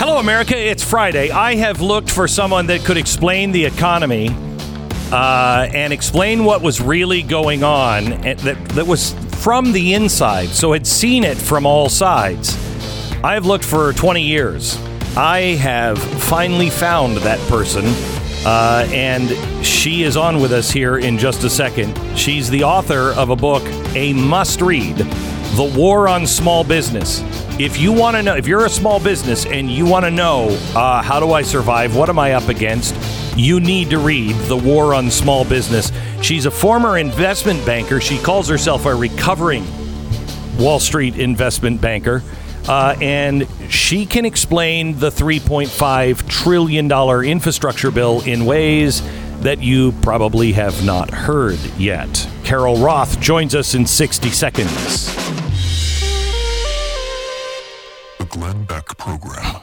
Hello, America. It's Friday. I have looked for someone that could explain the economy uh, and explain what was really going on that, that was from the inside, so had seen it from all sides. I've looked for 20 years. I have finally found that person, uh, and she is on with us here in just a second. She's the author of a book, a must read The War on Small Business. If you want to know, if you're a small business and you want to know uh, how do I survive, what am I up against, you need to read The War on Small Business. She's a former investment banker. She calls herself a recovering Wall Street investment banker. Uh, and she can explain the $3.5 trillion infrastructure bill in ways that you probably have not heard yet. Carol Roth joins us in 60 seconds. Program.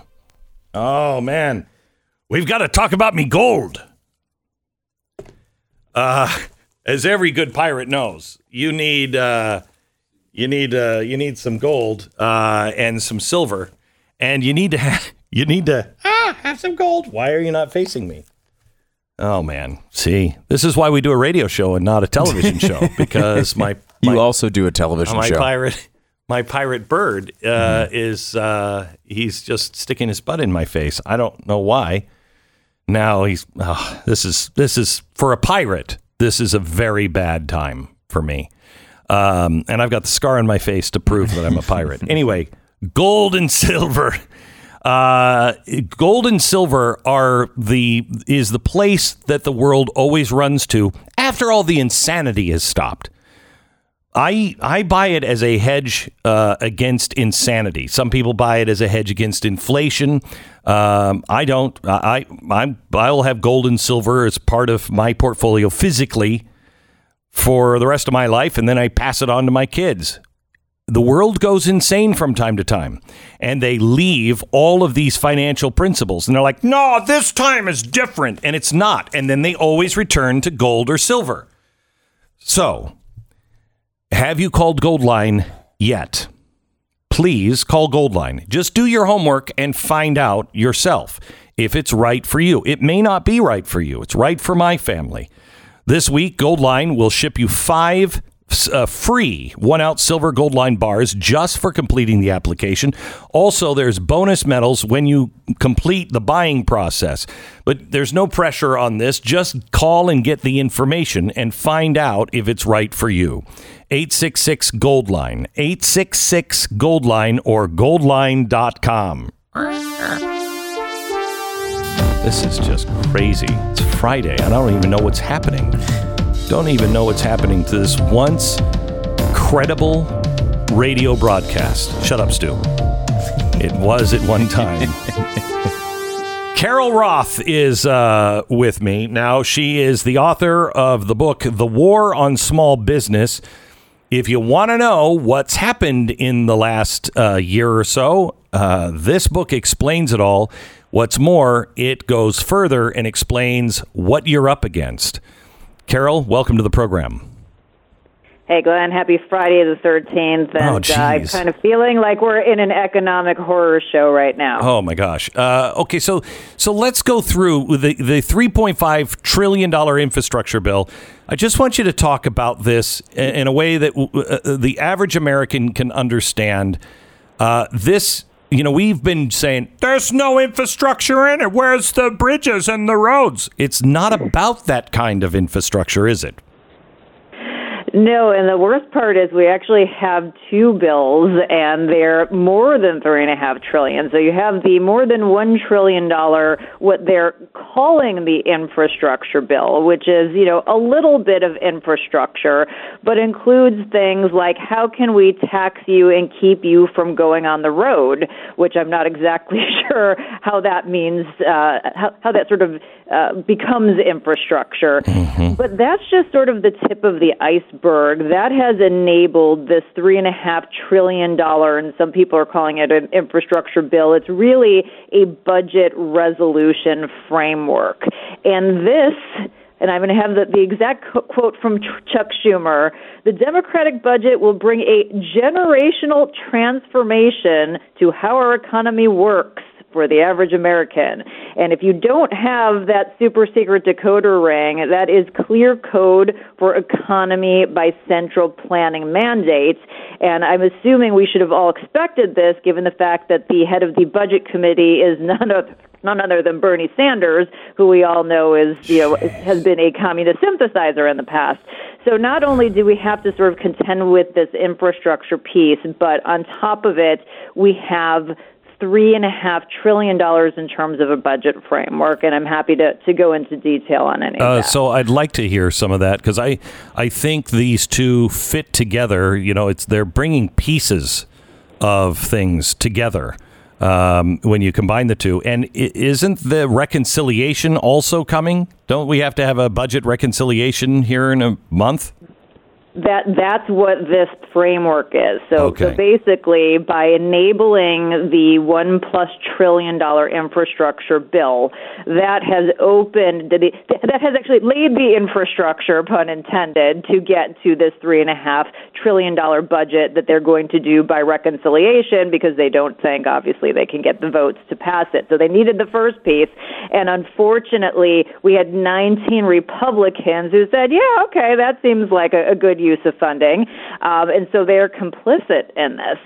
Oh, man. We've got to talk about me gold. Uh, as every good pirate knows, you need uh, you need uh, you need some gold uh, and some silver, and you need to have you need to ah, have some gold. Why are you not facing me? Oh man, see, this is why we do a radio show and not a television show because my You also do a television my show. pirate my pirate bird uh, is uh, he's just sticking his butt in my face. I don't know why. Now he's oh, this is this is for a pirate. This is a very bad time for me, um, and I've got the scar on my face to prove that I'm a pirate. anyway, gold and silver. Uh, gold and silver are the is the place that the world always runs to after all the insanity has stopped. I I buy it as a hedge uh, against insanity. Some people buy it as a hedge against inflation. Um, I don't. I I I'll have gold and silver as part of my portfolio physically for the rest of my life, and then I pass it on to my kids. The world goes insane from time to time, and they leave all of these financial principles, and they're like, "No, this time is different," and it's not. And then they always return to gold or silver. So have you called Goldline yet? Please call Goldline. Just do your homework and find out yourself if it's right for you. It may not be right for you. It's right for my family. This week, Goldline will ship you five uh, free one ounce silver Goldline bars just for completing the application. Also, there's bonus medals when you complete the buying process. But there's no pressure on this. Just call and get the information and find out if it's right for you. 866 Goldline, 866 Goldline, or goldline.com. This is just crazy. It's Friday. And I don't even know what's happening. Don't even know what's happening to this once credible radio broadcast. Shut up, Stu. It was at one time. Carol Roth is uh, with me now. She is the author of the book, The War on Small Business. If you want to know what's happened in the last uh, year or so, uh, this book explains it all. What's more, it goes further and explains what you're up against. Carol, welcome to the program. Hey, Glenn, happy Friday the 13th. And Oh, uh, I'm kind of feeling like we're in an economic horror show right now. Oh my gosh. Uh, okay, so so let's go through the the 3.5 trillion dollar infrastructure bill. I just want you to talk about this in in a way that uh, the average American can understand. Uh, this, you know, we've been saying there's no infrastructure in it. Where's the bridges and the roads? It's not about that kind of infrastructure, is it? No, and the worst part is we actually have two bills, and they're more than three and a half trillion. So you have the more than one trillion dollar what they're calling the infrastructure bill, which is you know a little bit of infrastructure, but includes things like how can we tax you and keep you from going on the road, which I'm not exactly sure how that means, uh, how, how that sort of uh, becomes infrastructure. But that's just sort of the tip of the iceberg. That has enabled this three and a half trillion dollar, and some people are calling it an infrastructure bill. It's really a budget resolution framework. And this and I'm going to have the, the exact quote from Chuck Schumer the Democratic budget will bring a generational transformation to how our economy works for the average American. And if you don't have that super secret decoder ring, that is clear code for economy by central planning mandates. And I'm assuming we should have all expected this given the fact that the head of the budget committee is none other none other than Bernie Sanders, who we all know is you know has been a communist sympathizer in the past. So not only do we have to sort of contend with this infrastructure piece, but on top of it, we have three and a half trillion dollars in terms of a budget framework, and I'm happy to, to go into detail on any. Uh, so I'd like to hear some of that because I I think these two fit together. You know, it's they're bringing pieces of things together um, when you combine the two. And isn't the reconciliation also coming? Don't we have to have a budget reconciliation here in a month? That that's what this framework is. So, okay. so basically, by enabling the one plus trillion dollar infrastructure bill, that has opened the, that has actually laid the infrastructure, pun intended, to get to this three and a half trillion dollar budget that they're going to do by reconciliation because they don't think obviously they can get the votes to pass it. So they needed the first piece, and unfortunately, we had 19 Republicans who said, "Yeah, okay, that seems like a, a good." Use of funding, um, and so they're complicit in this.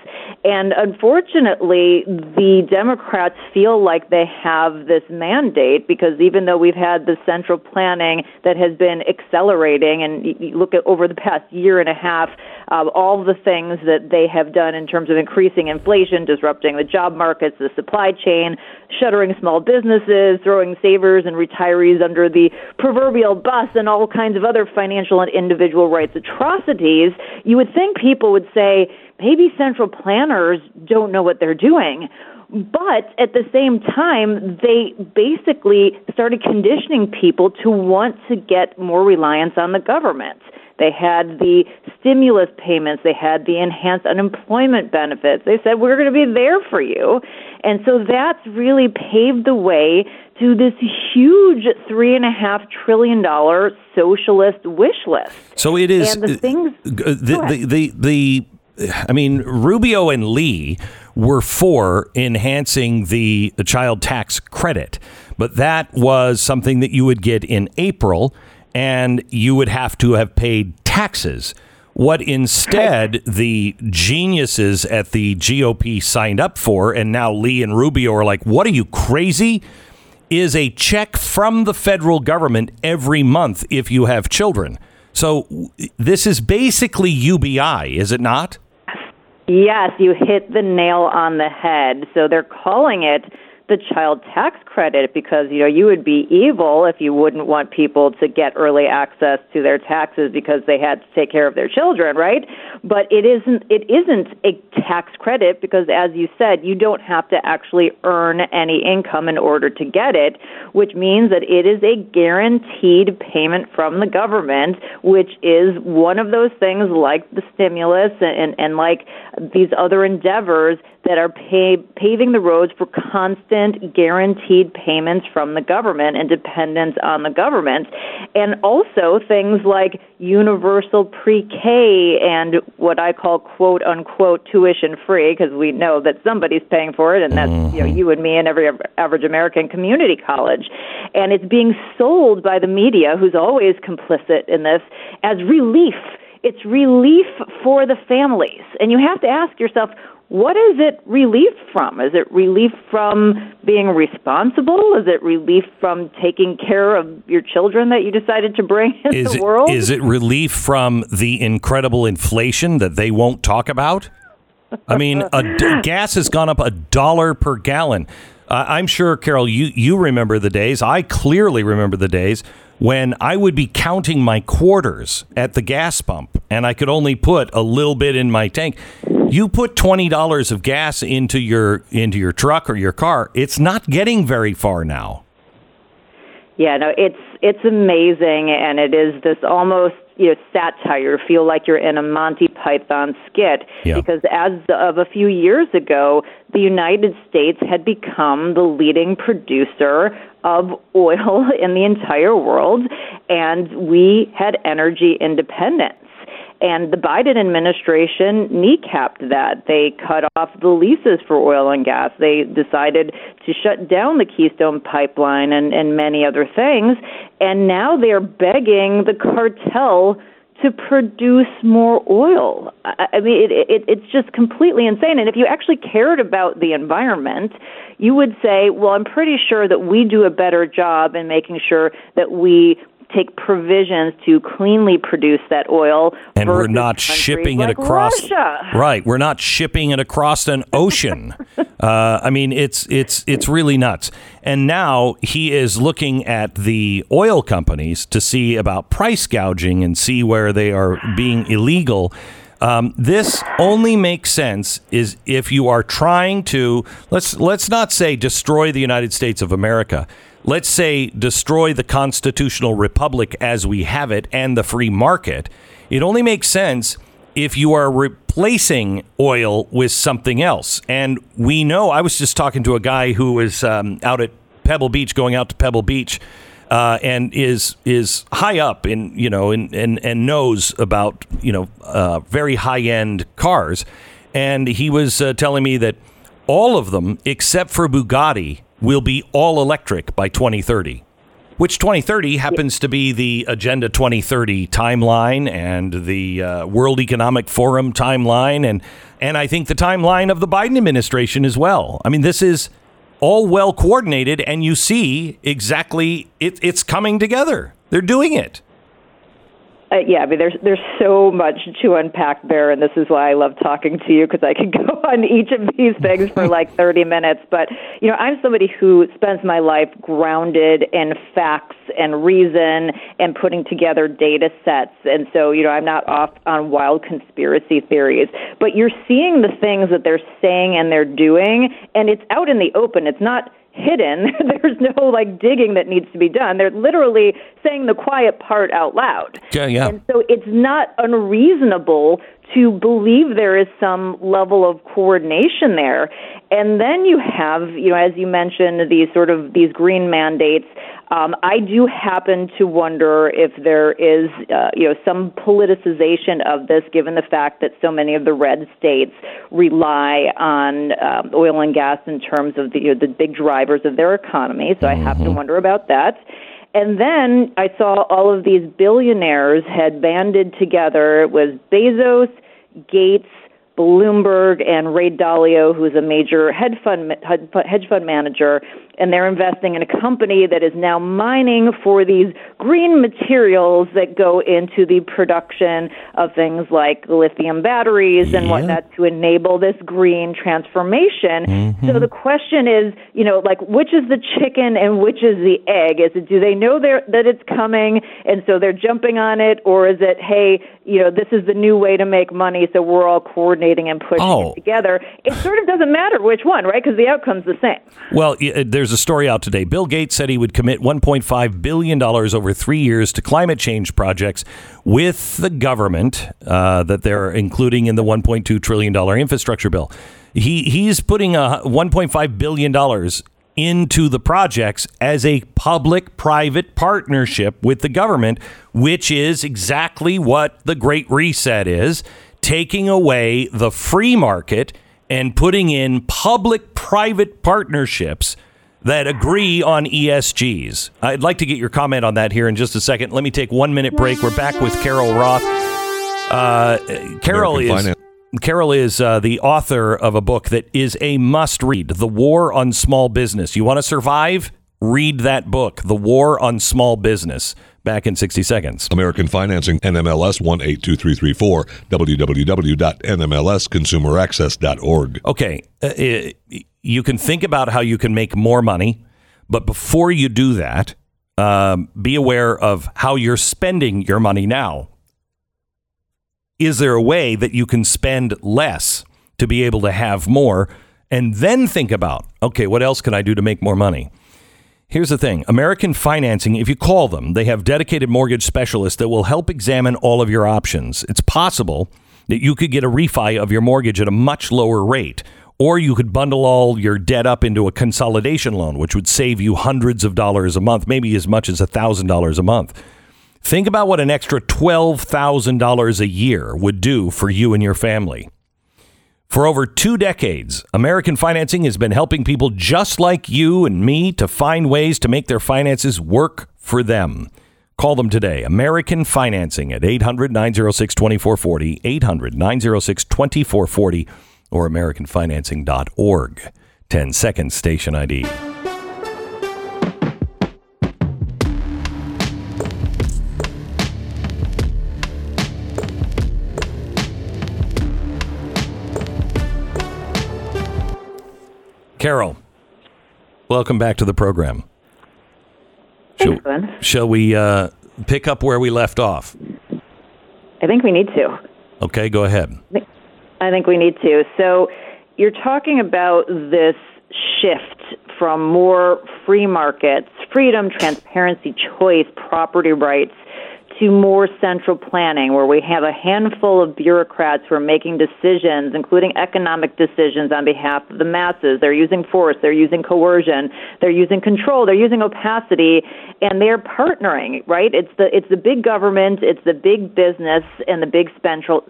And unfortunately, the Democrats feel like they have this mandate because even though we've had the central planning that has been accelerating, and you look at over the past year and a half, all the things that they have done in terms of increasing inflation, disrupting the job markets, the supply chain, shuttering small businesses, throwing savers and retirees under the proverbial bus, and all kinds of other financial and individual rights atrocities, you would think people would say, maybe central planners don't know what they're doing. But at the same time, they basically started conditioning people to want to get more reliance on the government. They had the stimulus payments. They had the enhanced unemployment benefits. They said, we're going to be there for you. And so that's really paved the way to this huge three and a half trillion dollar socialist wish list. So it is and the things uh, the, the, the, the I mean Rubio and Lee were for enhancing the child tax credit, but that was something that you would get in April and you would have to have paid taxes. What instead the geniuses at the GOP signed up for, and now Lee and Rubio are like, what are you crazy? Is a check from the federal government every month if you have children. So this is basically UBI, is it not? Yes, you hit the nail on the head. So they're calling it the child tax credit because you know you would be evil if you wouldn't want people to get early access to their taxes because they had to take care of their children, right? But it isn't it isn't a tax credit because as you said, you don't have to actually earn any income in order to get it, which means that it is a guaranteed payment from the government, which is one of those things like the stimulus and and like these other endeavors that are pay, paving the roads for constant guaranteed payments from the government and dependence on the government. And also things like universal pre K and what I call quote unquote tuition free, because we know that somebody's paying for it, and that's mm-hmm. you, know, you and me and every average American community college. And it's being sold by the media, who's always complicit in this, as relief it's relief for the families. And you have to ask yourself, what is it relief from? Is it relief from being responsible? Is it relief from taking care of your children that you decided to bring into is the it, world? Is it relief from the incredible inflation that they won't talk about? I mean, gas has gone up a dollar per gallon. Uh, I'm sure, Carol, you, you remember the days. I clearly remember the days when I would be counting my quarters at the gas pump and I could only put a little bit in my tank you put twenty dollars of gas into your into your truck or your car, it's not getting very far now. Yeah, no, it's it's amazing, and it is this almost you know satire, feel like you're in a Monty Python skit. Yeah. Because as of a few years ago, the United States had become the leading producer of oil in the entire world, and we had energy independence. And the Biden administration kneecapped that. They cut off the leases for oil and gas. They decided to shut down the Keystone Pipeline and, and many other things. And now they're begging the cartel to produce more oil. I, mean, it, it, it's just completely insane. And if you actually cared about the environment, you would say, well, I'm pretty sure that we do a better job in making sure that we take provisions to cleanly produce that oil. and we're not shipping like it across Russia. right we're not shipping it across an ocean uh, i mean it's it's it's really nuts and now he is looking at the oil companies to see about price gouging and see where they are being illegal um, this only makes sense is if you are trying to let's let's not say destroy the United States of America. Let's say destroy the constitutional republic as we have it and the free market. It only makes sense if you are replacing oil with something else. And we know, I was just talking to a guy who was um, out at Pebble Beach, going out to Pebble Beach, uh, and is is high up in you know in, and and knows about you know uh, very high end cars, and he was uh, telling me that all of them except for Bugatti will be all electric by 2030 which 2030 happens to be the Agenda 2030 timeline and the uh, World Economic Forum timeline, and and I think the timeline of the Biden administration as well. I mean, this is all well coordinated, and you see exactly it, it's coming together. They're doing it. Uh, yeah, I mean, there's there's so much to unpack there, and this is why I love talking to you because I can go on each of these things for like 30 minutes. But you know, I'm somebody who spends my life grounded in facts and reason and putting together data sets, and so you know, I'm not off on wild conspiracy theories. But you're seeing the things that they're saying and they're doing, and it's out in the open. It's not hidden. There's no like digging that needs to be done. They're literally saying the quiet part out loud. Yeah, yeah. And so it's not unreasonable to believe there is some level of coordination there. And then you have, you know, as you mentioned, these sort of these green mandates. Um, I do happen to wonder if there is, uh, you know, some politicization of this, given the fact that so many of the red states rely on um, oil and gas in terms of the you know, the big drivers of their economy. So I have to wonder about that. And then I saw all of these billionaires had banded together. It was Bezos, Gates, Bloomberg, and Ray Dalio, who's a major hedge fund hedge fund manager, and they're investing in a company that is now mining for these green materials that go into the production of things like lithium batteries and whatnot to enable this green transformation. So the question is, you know, like which is the chicken and which is the egg? Is it do they know that it's coming and so they're jumping on it, or is it hey, you know, this is the new way to make money, so we're all coordinating and pushing Oh. it together? It sort of doesn't matter which one, right? Because the outcome's the same. Well, uh, there's a story out today. Bill Gates said he would commit 1.5 billion dollars over three years to climate change projects with the government uh, that they're including in the 1.2 trillion dollar infrastructure bill. He he's putting a 1.5 billion dollars into the projects as a public-private partnership with the government, which is exactly what the Great Reset is, taking away the free market and putting in public private partnerships that agree on ESGs. I'd like to get your comment on that here in just a second. Let me take one minute break. We're back with Carol Roth. Uh, Carol American is. Finance. Carol is uh, the author of a book that is a must read The War on Small Business. You want to survive? Read that book, The War on Small Business. Back in 60 seconds. American Financing, NMLS 182334, www.nmlsconsumeraccess.org. okay, uh, uh, you can think about how you can make more money, but before you do that, um, be aware of how you're spending your money now. Is there a way that you can spend less to be able to have more? And then think about, okay, what else can I do to make more money? Here's the thing American Financing, if you call them, they have dedicated mortgage specialists that will help examine all of your options. It's possible that you could get a refi of your mortgage at a much lower rate, or you could bundle all your debt up into a consolidation loan, which would save you hundreds of dollars a month, maybe as much as $1,000 a month. Think about what an extra $12,000 a year would do for you and your family. For over two decades, American Financing has been helping people just like you and me to find ways to make their finances work for them. Call them today. American Financing at 800 906 2440, 800 906 2440, or AmericanFinancing.org. 10 seconds station ID. Carol, welcome back to the program. Shall, Thanks, shall we uh, pick up where we left off? I think we need to. Okay, go ahead. I think we need to. So you're talking about this shift from more free markets, freedom, transparency, choice, property rights, to more central planning, where we have a handful of bureaucrats who are making decisions, including economic decisions on behalf of the masses. They're using force, they're using coercion, they're using control, they're using opacity, and they're partnering. Right? It's the it's the big government, it's the big business, and the big special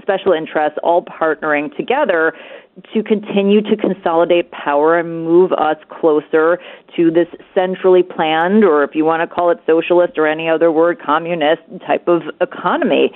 special interests all partnering together to continue to consolidate power and move us closer to this centrally planned, or if you want to call it socialist or any other word, communist type of economy.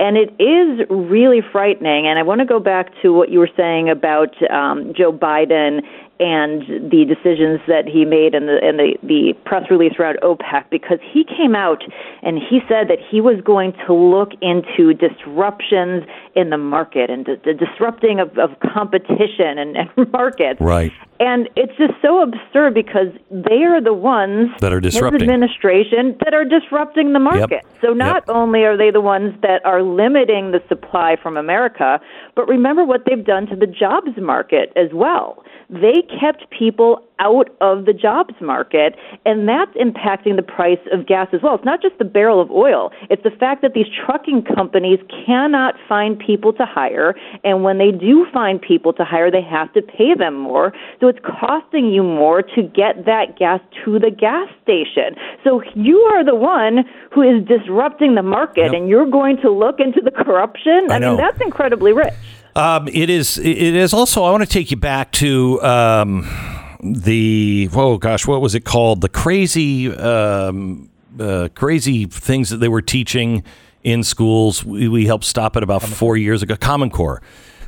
And it is really frightening. And I want to go back to what you were saying about um, Joe Biden and the decisions that he made and the and the, the press release around OPEC because he came out and he said that he was going to look into disruptions in the market and the, the disrupting of, of competition and, and markets. Right. And it's just so absurd because they are the ones That are disrupting. administration that are disrupting the market. So not Yep. only are they the ones that are limiting the supply from America, but remember what they've done to the jobs market as well. They kept people out of the jobs market, and that's impacting the price of gas as well. It's not just the barrel of oil, it's the fact that these trucking companies cannot find people to hire, and when they do find people to hire, they have to pay them more. So it's costing you more to get that gas to the gas station. So you are the one who is disrupting the market, Yep. and you're going to look into the corruption? I I, mean, that's incredibly rich. Um, it is. It is also. I want to take you back to um, the. Oh gosh, what was it called? The crazy, um, uh, crazy things that they were teaching in schools. We, we helped stop it about four years ago. Common Core.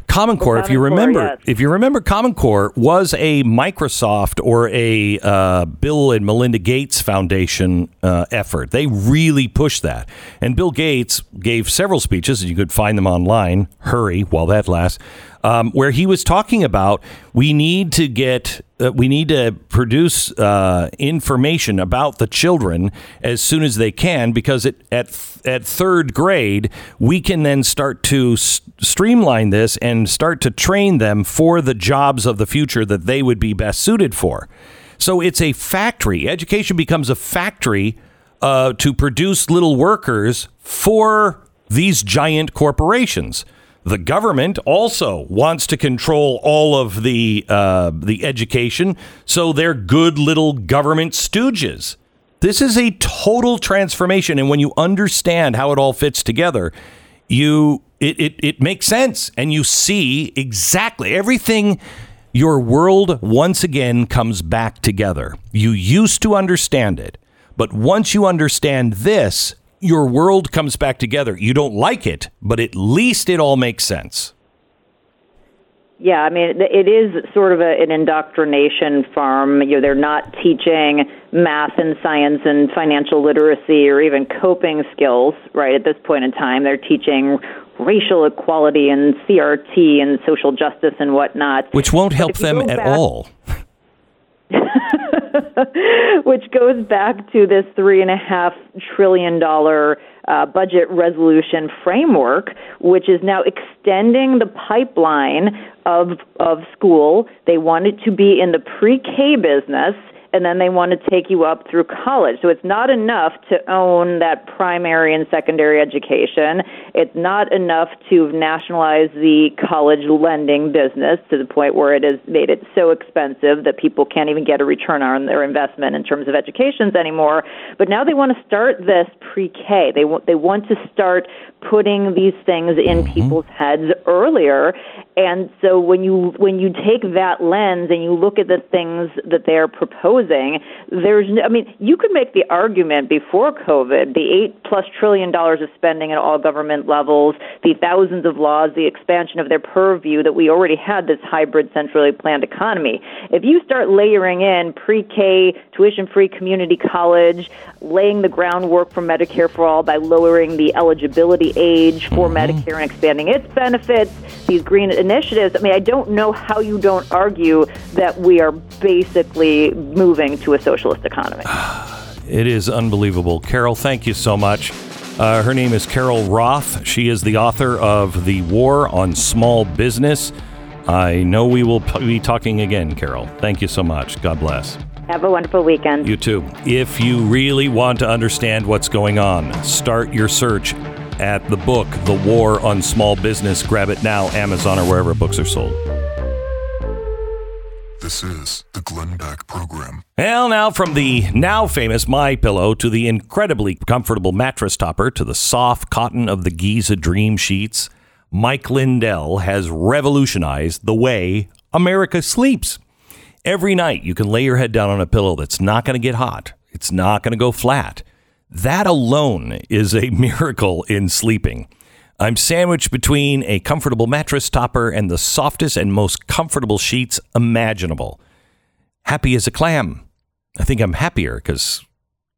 Common Core, if you Common Core, remember, yes. if you remember, Common Core was a Microsoft or a uh, Bill and Melinda Gates Foundation uh, effort. They really pushed that. And Bill Gates gave several speeches, and you could find them online. Hurry while that lasts. Um, where he was talking about we need to get we need to produce uh, information about the children as soon as they can because it, at at third grade we can then start to s- streamline this and start to train them for the jobs of the future that they would be best suited for. So it's a factory. Education becomes a factory uh, to produce little workers for these giant corporations. The government also wants to control all of the uh, the education, so they're good little government stooges. This is a total transformation, and when you understand how it all fits together, you it, it, it makes sense, and you see exactly everything. Your world once again comes back together. You used to understand it, but once you understand this, your world comes back together. You don't like it, but at least it all makes sense. Yeah, I mean, it is sort of a, an indoctrination farm. You know, they're not teaching math and science and financial literacy or even coping skills, right, at this point in time. They're teaching racial equality and CRT and social justice and whatnot. Which won't help them go at back- all. which goes back to this three and a half trillion dollar uh, budget resolution framework, which is now extending the pipeline of of school. They want it to be in the pre-K business. And then they want to take you up through college. So it's not enough to own that primary and secondary education. It's not enough to nationalize the college lending business to the point where it has made it so expensive that people can't even get a return on their investment in terms of educations anymore. But now they want to start this pre-K. They want they want to start putting these things in mm-hmm. people's heads earlier and so when you when you take that lens and you look at the things that they're proposing, there's I mean you could make the argument before COVID, the eight plus trillion dollars of spending at all government levels, the thousands of laws, the expansion of their purview that we already had this hybrid centrally planned economy. If you start layering in pre-K, tuition-free community college, laying the groundwork for Medicare for all by lowering the eligibility age for mm-hmm. Medicare and expanding its benefits, these green initiatives, I mean, I don't know how you don't argue that we are basically moving to a socialist economy. It is unbelievable. Carol, thank you so much. Uh, her name is Carol Roth. She is the author of The War on Small Business. I know we will be talking again, Carol. Thank you so much. God bless. Have a wonderful weekend. You too. If you really want to understand what's going on, start your search at the book, The War on Small Business. Grab it now, Amazon or wherever books are sold. This is the Glenn Beck program. Well, now from the now famous My Pillow to the incredibly comfortable mattress topper to the soft cotton of the Giza Dream Sheets, Mike Lindell has revolutionized the way America sleeps. Every night you can lay your head down on a pillow that's not going to get hot. It's not going to go flat. That alone is a miracle in sleeping. I'm sandwiched between a comfortable mattress topper and the softest and most comfortable sheets imaginable. Happy as a clam. I think I'm happier because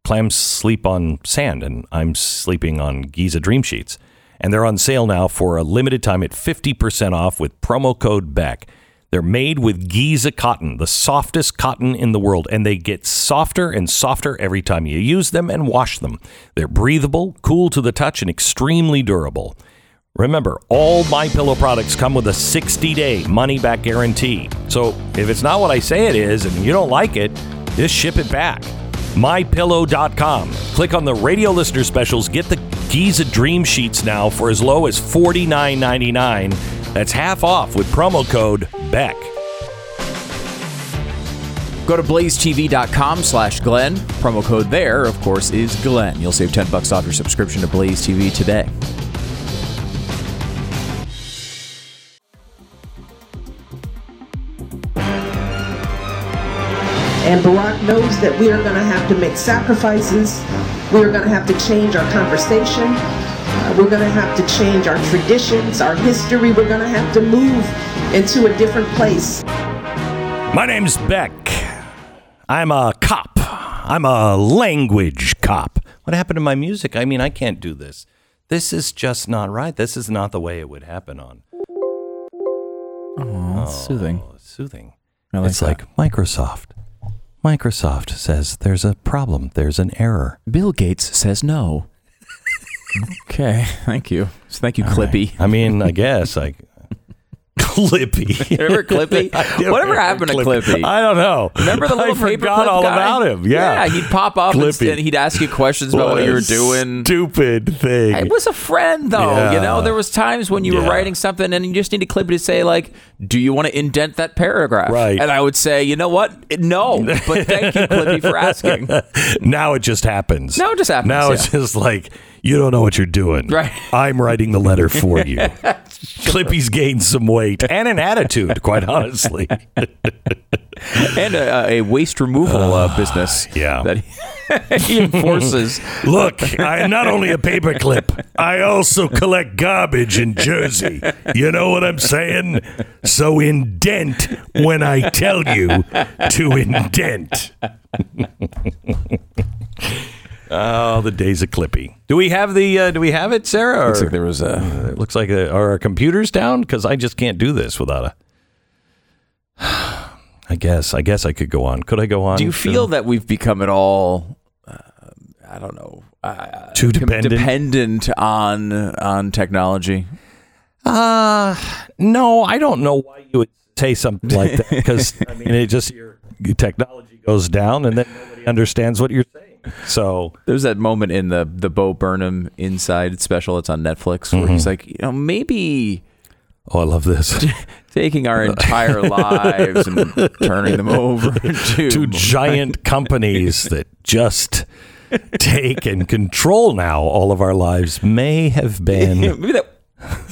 clams sleep on sand and I'm sleeping on Giza Dream Sheets. And they're on sale now for a limited time at 50% off with promo code BECK. They're made with Giza cotton, the softest cotton in the world, and they get softer and softer every time you use them and wash them. They're breathable, cool to the touch, and extremely durable. Remember, all my pillow products come with a 60-day money-back guarantee. So, if it's not what I say it is and you don't like it, just ship it back. mypillow.com. Click on the radio listener specials, get the Giza Dream Sheets now for as low as $49.99 that's half off with promo code BECK. Go to blazetv.com slash Glenn. Promo code there, of course, is Glenn. You'll save 10 bucks off your subscription to Blaze TV today. And Barack knows that we are going to have to make sacrifices. We are going to have to change our conversation. Uh, we're going to have to change our traditions, our history. We're going to have to move into a different place. My name's Beck. I'm a cop. I'm a language cop. What happened to my music? I mean, I can't do this. This is just not right. This is not the way it would happen on. Oh, oh soothing. Soothing. Like it's that. like Microsoft. Microsoft says there's a problem, there's an error. Bill Gates says no okay, thank you. thank you, All Clippy. Right. I mean, I guess I Clippy. Remember Clippy? Whatever happened to Clippy? I don't know. Remember the little I forgot all guy? about him. Yeah. yeah, he'd pop up and, and, he'd ask you questions about what, what you were doing. Stupid thing. It was a friend, though. Yeah. You know, there was times when you yeah. were writing something and you just need Clippy to say like, "Do you want to indent that paragraph?" Right. And I would say, "You know what? No." But thank you, Clippy, for asking. now it just happens. Now it just happens. Now it's just like you don't know what you're doing. Right. I'm writing the letter for you. Clippy's gained some weight and an attitude, quite honestly. and a, a, waste removal uh, business. Yeah. That he, he enforces. Look, I'm not only a paperclip, I also collect garbage in Jersey. You know what I'm saying? So indent when I tell you to indent. Oh, the days of Clippy. Do we have the? Uh, do we have it, Sarah? Or, looks like there was a. Uh, looks like a, are our computers down? Because I just can't do this without a. I guess. I guess I could go on. Could I go on? Do you feel that we've become at all? Uh, I don't know. Uh, Too dependent. Dependent on on technology. Uh no. I don't know why you would say something like that because I mean, it just your technology goes down, and then nobody understands what you're saying. So There's that moment in the the Bo Burnham Inside special. It's on Netflix where Mm-hmm. he's like, you know, maybe Oh, I love this. taking our entire lives and turning them over to, Two giant companies that just take and control now all of our lives may have been. maybe that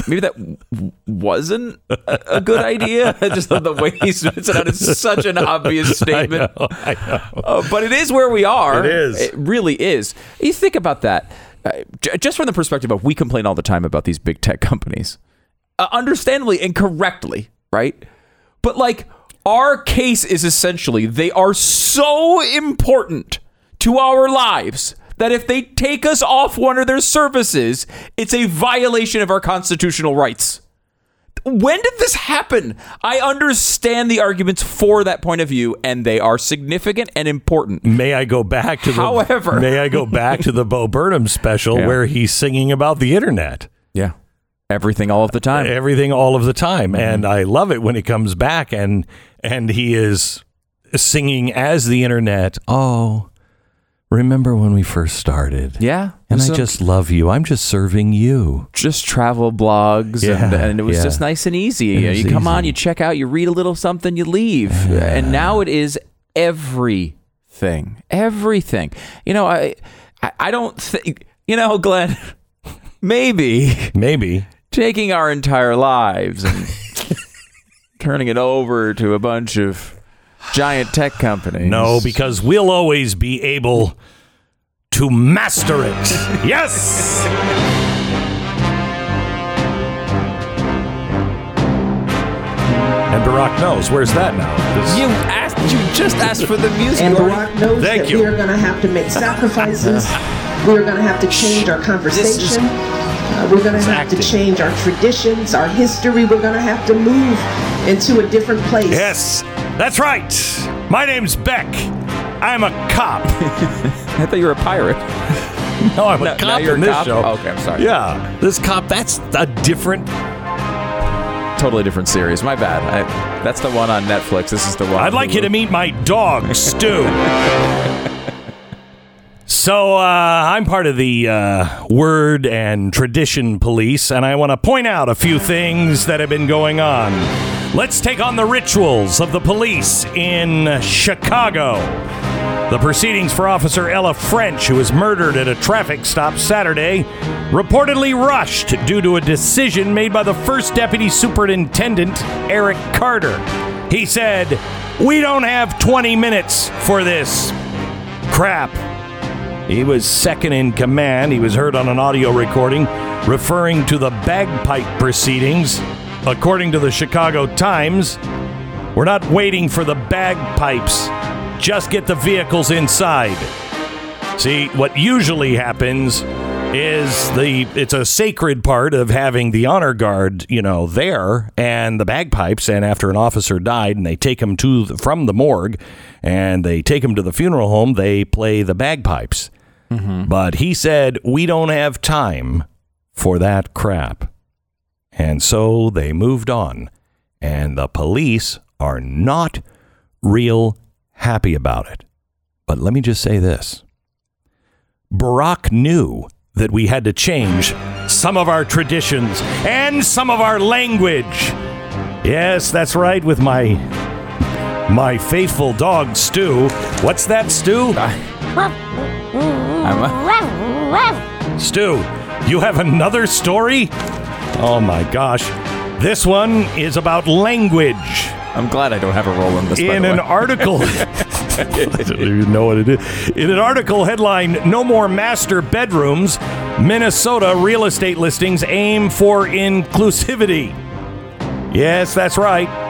maybe that w- wasn't a, a good idea. Just the way he spits it out is such an obvious statement. I know. Uh, but it is where we are. It is. It really is. You think about that, uh, j- just from the perspective of we complain all the time about these big tech companies, uh, understandably and correctly, right? But like our case is essentially they are so important to our lives that if they take us off one of their services, it's a violation of our constitutional rights. When did this happen? I understand the arguments for that point of view, and they are significant and important. May I go back to the However- May I go back to the Bo Burnham special Yeah. where he's singing about the internet. Yeah. Everything all of the time. everything all of the time Mm-hmm. and i love it when he comes back and and he is singing as the internet oh remember when we first started Yeah. and i just love you i'm just serving you just travel blogs and, Yeah, and it was yeah. just nice and easy. You come on, you check out, you read a little something, you leave. And now it is everything. Everything. You know, I I, I don't think you know, Glenn, maybe maybe taking our entire lives and turning it over to a bunch of giant tech companies. no because we'll always be able to master it yes and barack knows where's that now 'Cause- You asked you just asked for the music. And Barack knows Thank that you. we are going to have to make sacrifices. we are going to have to change our conversation. Uh, we're going to have to change our traditions, our history. We're going to have to move into a different place. yes that's right my name's beck i'm a cop I thought you were a pirate. no i'm a No, cop you're in a this cop? show Okay, I'm sorry. yeah this cop that's a different Totally different series. My bad. I, that's the one on Netflix. This is the one. I'd on like you to meet my dog, Stu. So, uh, I'm part of the uh, word and tradition police, and I want to point out a few things that have been going on. Let's take on the rituals of the police in Chicago. The proceedings for Officer Ella French, who was murdered at a traffic stop Saturday, reportedly rushed due to a decision made by the first deputy superintendent, Eric Carter. He said, We don't have 20 minutes for this crap. He was second in command. He was heard on an audio recording referring to the bagpipe proceedings. According to the Chicago Times, we're not waiting for the bagpipes. Just get the vehicles inside. See, what usually happens is the it's a sacred part of having the honor guard, you know, there and the bagpipes and after an officer died and they take him to the, from the morgue and they take him to the funeral home, they play the bagpipes. Mm-hmm. But he said, "We don't have time for that crap." And so they moved on. And the police are not real happy about it. But let me just say this Barack knew that we had to change some of our traditions and some of our language. Yes, that's right, with my. My faithful dog, Stu. What's that, Stu? Stu, you have another story? Oh my gosh. This one is about language. I'm glad I don't have a role in this. In an article, I don't even know what it is. In an article headline "No More Master Bedrooms," Minnesota real estate listings aim for inclusivity. Yes, that's right.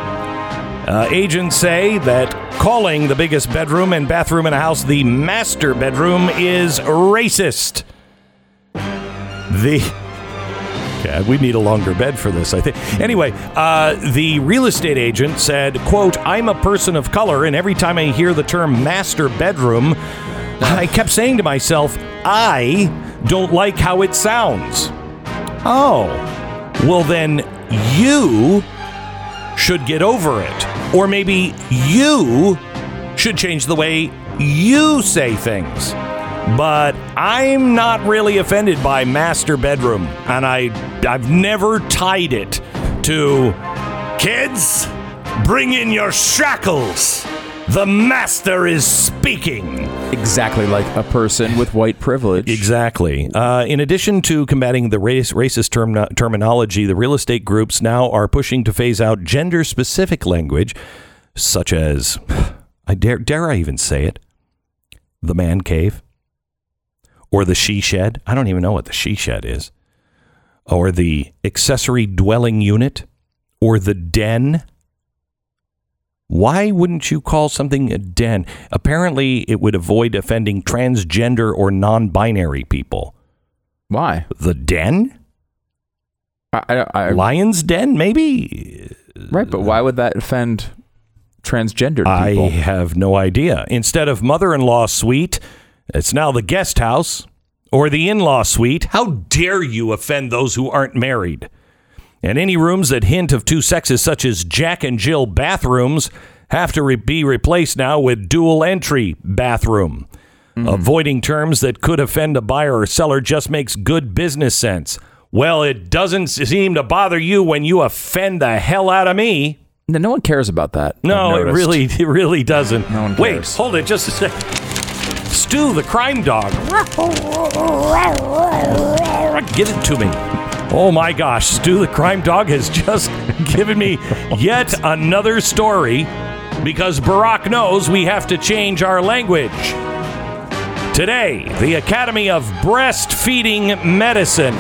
Uh, agents say that calling the biggest bedroom and bathroom in a house the master bedroom is racist. The God, we need a longer bed for this, I think. Anyway, uh, the real estate agent said, quote, I'm a person of color, and every time I hear the term master bedroom, I kept saying to myself, I don't like how it sounds. Oh, well then you should get over it. Or maybe you should change the way you say things. But I'm not really offended by master bedroom, and I I've never tied it to kids, bring in your shackles. The master is speaking. Exactly like a person with white privilege. Exactly. Uh, in addition to combating the race, racist term, terminology, the real estate groups now are pushing to phase out gender specific language, such as, I dare, dare I even say it, the man cave or the she shed. I don't even know what the she shed is. Or the accessory dwelling unit or the den. Why wouldn't you call something a den? Apparently, it would avoid offending transgender or non binary people. Why? The den? I, I, I, Lion's den, maybe? right, but why would that offend transgendered I have no idea. Instead of mother in law suite, it's now the guest house or the in law suite. How dare you offend those who aren't married? And any rooms that hint of two sexes, such as Jack and Jill bathrooms, have to re- be replaced now with dual entry bathroom. Mm-hmm. Avoiding terms that could offend a buyer or seller just makes good business sense. Well, it doesn't seem to bother you when you offend the hell out of me. no, no one cares about that. No, it really, it really doesn't. No one Wait, hold it just a sec. Stu, the crime dog. Give it to me. Oh my gosh, Stu, the crime dog has just given me yet another story because Barack knows we have to change our language. Today, the Academy of Breastfeeding Medicine,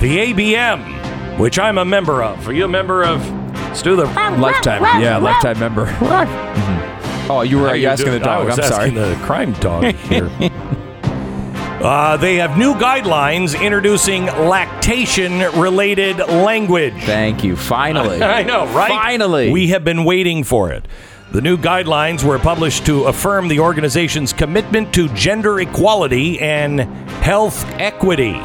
the ABM, which I'm a member of. Are you a member of Stu the Lifetime. Yeah, lifetime member. Mhm. Oh, you were you you asking doing? the dog. I was I'm sorry. asking the crime dog here. uh, they have new guidelines introducing lactation-related language. Thank you. Finally. I know, right? Finally. We have been waiting for it. The new guidelines were published to affirm the organization's commitment to gender equality and health equity,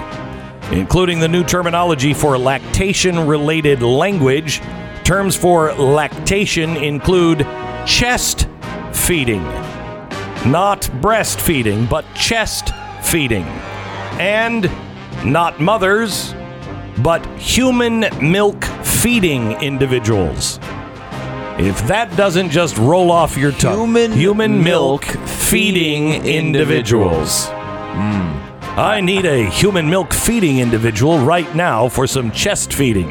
including the new terminology for lactation related language. Terms for lactation include chest feeding, not breastfeeding, but chest feeding, and not mothers, but human milk feeding individuals. If that doesn't just roll off your tongue, Human milk milk feeding feeding individuals. Hmm. I need a human milk feeding individual right now for some chest feeding.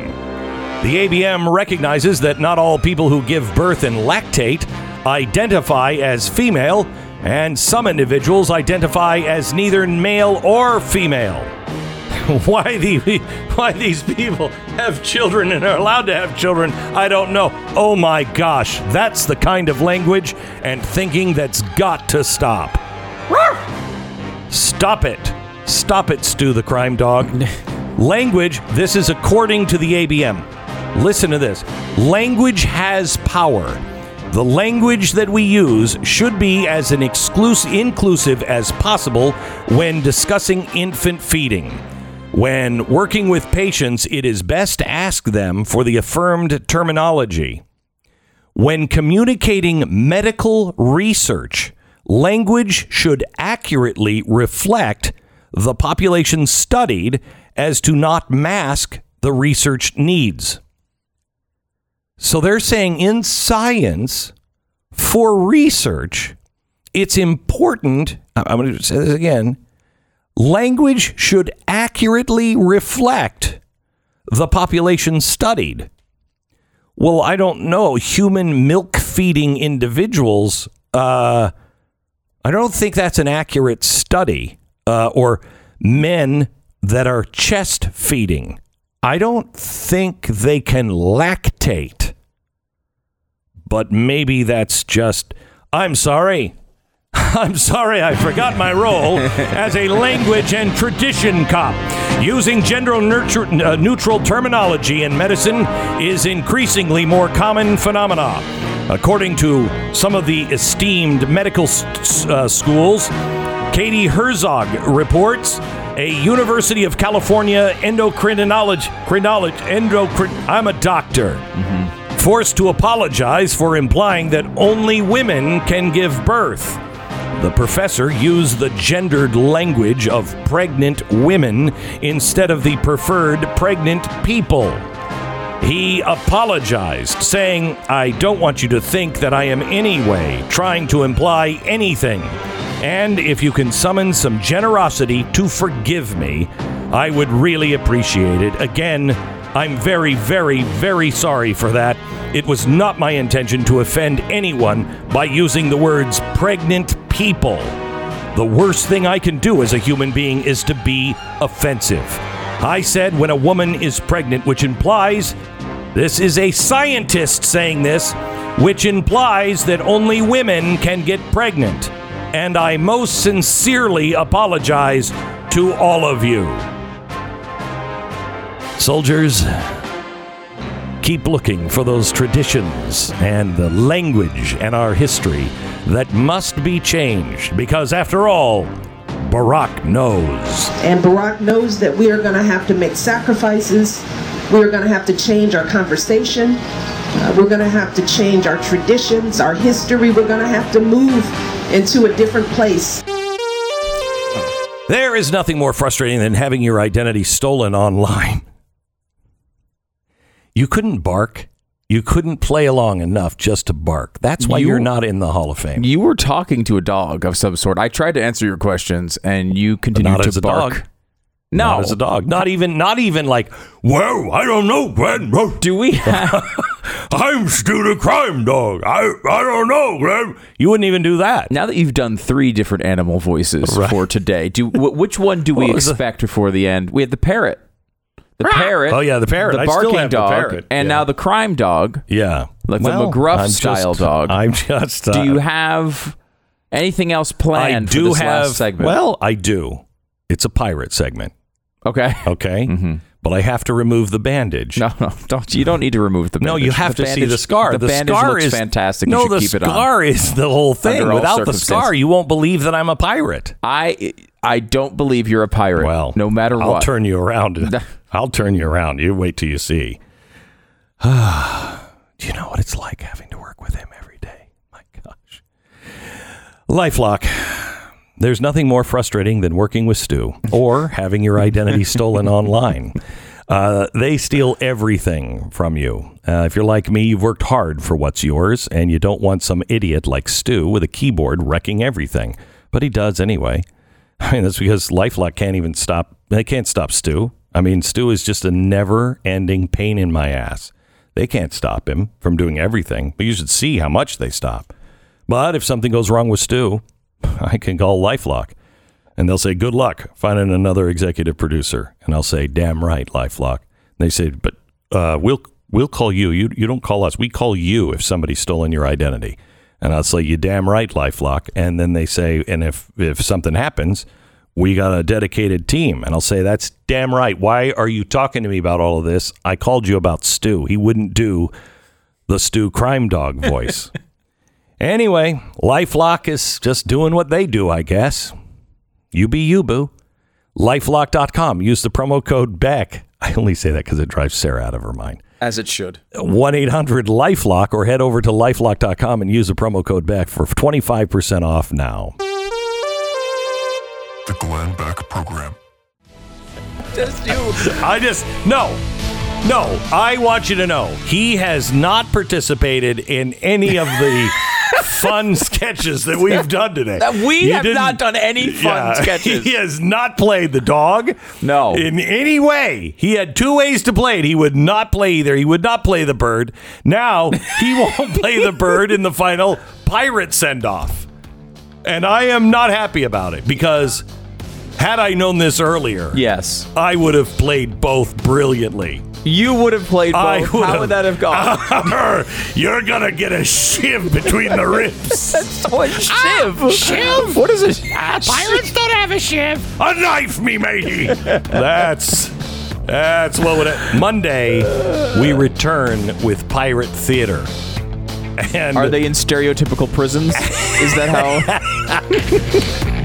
The ABM recognizes that not all people who give birth and lactate identify as female, and some individuals identify as neither male or female. why the why these people have children and are allowed to have children, I don't know. Oh my gosh, that's the kind of language and thinking that's got to stop. Stop it. Stop it, Stu the crime dog. Language, this is according to the ABM. Listen to this. Language has power. The language that we use should be as an exclusive inclusive as possible when discussing infant feeding. When working with patients, it is best to ask them for the affirmed terminology. When communicating medical research, language should accurately reflect the population studied as to not mask the research needs. So they're saying in science, for research, it's important. I'm going to say this again. Language should accurately reflect the population studied. Well, I don't know. Human milk feeding individuals, uh, I don't think that's an accurate study. Uh, or men that are chest feeding. I don't think they can lactate. But maybe that's just, I'm sorry. I'm sorry, I forgot my role as a language and tradition cop. Using gender uh, neutral terminology in medicine is increasingly more common phenomena. According to some of the esteemed medical uh, schools, Katie Herzog reports a University of California endocrinology, crinology, endocrin, I'm a doctor forced to apologize for implying that only women can give birth. The professor used the gendered language of pregnant women instead of the preferred pregnant people. He apologized, saying, I don't want you to think that I am anyway trying to imply anything. And if you can summon some generosity to forgive me, I would really appreciate it. Again, I'm very, very, very sorry for that. It was not my intention to offend anyone by using the words pregnant people. The worst thing I can do as a human being is to be offensive. I said when a woman is pregnant, which implies this is a scientist saying this, which implies that only women can get pregnant. And I most sincerely apologize to all of you. Soldiers, keep looking for those traditions and the language and our history that must be changed because, after all, Barack knows. And Barack knows that we are going to have to make sacrifices. We are going to have to change our conversation. Uh, we're going to have to change our traditions, our history. We're going to have to move into a different place. There is nothing more frustrating than having your identity stolen online. You couldn't bark. You couldn't play along enough just to bark. That's why You- you, are not in the Hall of Fame. You were talking to a dog of some sort. I tried to answer your questions, and you continued not to as a bark. dog. No, Not as a dog. Not even. Not even like. Well, I don't know, Glenn. do we have? I'm still a crime dog. I I don't know, Glenn. You wouldn't even do that. now that you've done three different animal voices for today, do wh- which one do we was the- expect before the end? We had the parrot, the parrot. Oh, yeah, the parrot. the I still barking have the dog, parrot. and Yeah. now the crime dog. Yeah, Like the McGruff I'm style just- dog. I'm just. Uh, Do you have anything else planned? I planned do for this have. last segment? Well, I do. It's a pirate segment. okay. Okay, but I have to remove the bandage. Mm-hmm. No, no, don't. You don't need to remove the. Bandage. No, you have The to see the scar. The, The, bandage scar looks is fantastic. No, you should the keep it on. scar is the whole thing. Without the scar, you won't believe that I'm a pirate. I I don't believe you're a pirate. Well, no matter what I'll turn you around. I'll turn you around. You wait till you see. Do you know what it's like having to work with him every day? My gosh. Lifelock. There's nothing more frustrating than working with Stu or having your identity stolen online. Uh, they steal everything from you. Uh, if you're like me, you've worked hard for what's yours, and you don't want some idiot like Stu with a keyboard wrecking everything. But he does anyway. I mean, that's because LifeLock can't even stop. They can't stop Stu. I mean, Stu is just a never-ending pain in my ass. They can't stop him from doing everything, but you should see how much they stop. But if something goes wrong with Stu, I can call LifeLock, and they'll say, "Good luck finding another executive producer." And I'll say, "Damn right, LifeLock." And they say, "But uh, we'll we'll call you. You you don't call us. We call you if somebody's stolen your identity." And I'll say, "You damn right, LifeLock." And then they say, "And if if something happens." We got a dedicated team. And I'll say, That's damn right. Why are you talking to me about all of this? I called you about Stu. He wouldn't do the Stu crime dog voice. anyway, Lifelock is just doing what they do, I guess. You be you, boo. Lifelock.com. Use the promo code BECK. I only say that because it drives Sarah out of her mind. As it should. 1 800 Lifelock or head over to lifelock.com and use the promo code BECK for 25% off now. The Glenn Beck Program. Just you. I just no, no. I want you to know he has not participated in any of the fun sketches that we've done today. That we He have not done any fun sketches. He has not played the dog. No. in any way. He had two ways to play it. He would not play either. He would not play the bird. Now he won't play the bird in the final pirate send off, and I am not happy about it because had I known this earlier. Yes, I would have played both brilliantly. you would have played both. I How would would that have gone? You're gonna get a shiv between the ribs. oh, a ah, shiv. shiv. What is ah, it? Pirates don't have a shiv. A knife, me matey. That's that's what would it. Monday, we return with Pirate Theater. And Are they in stereotypical prisons? Is that how?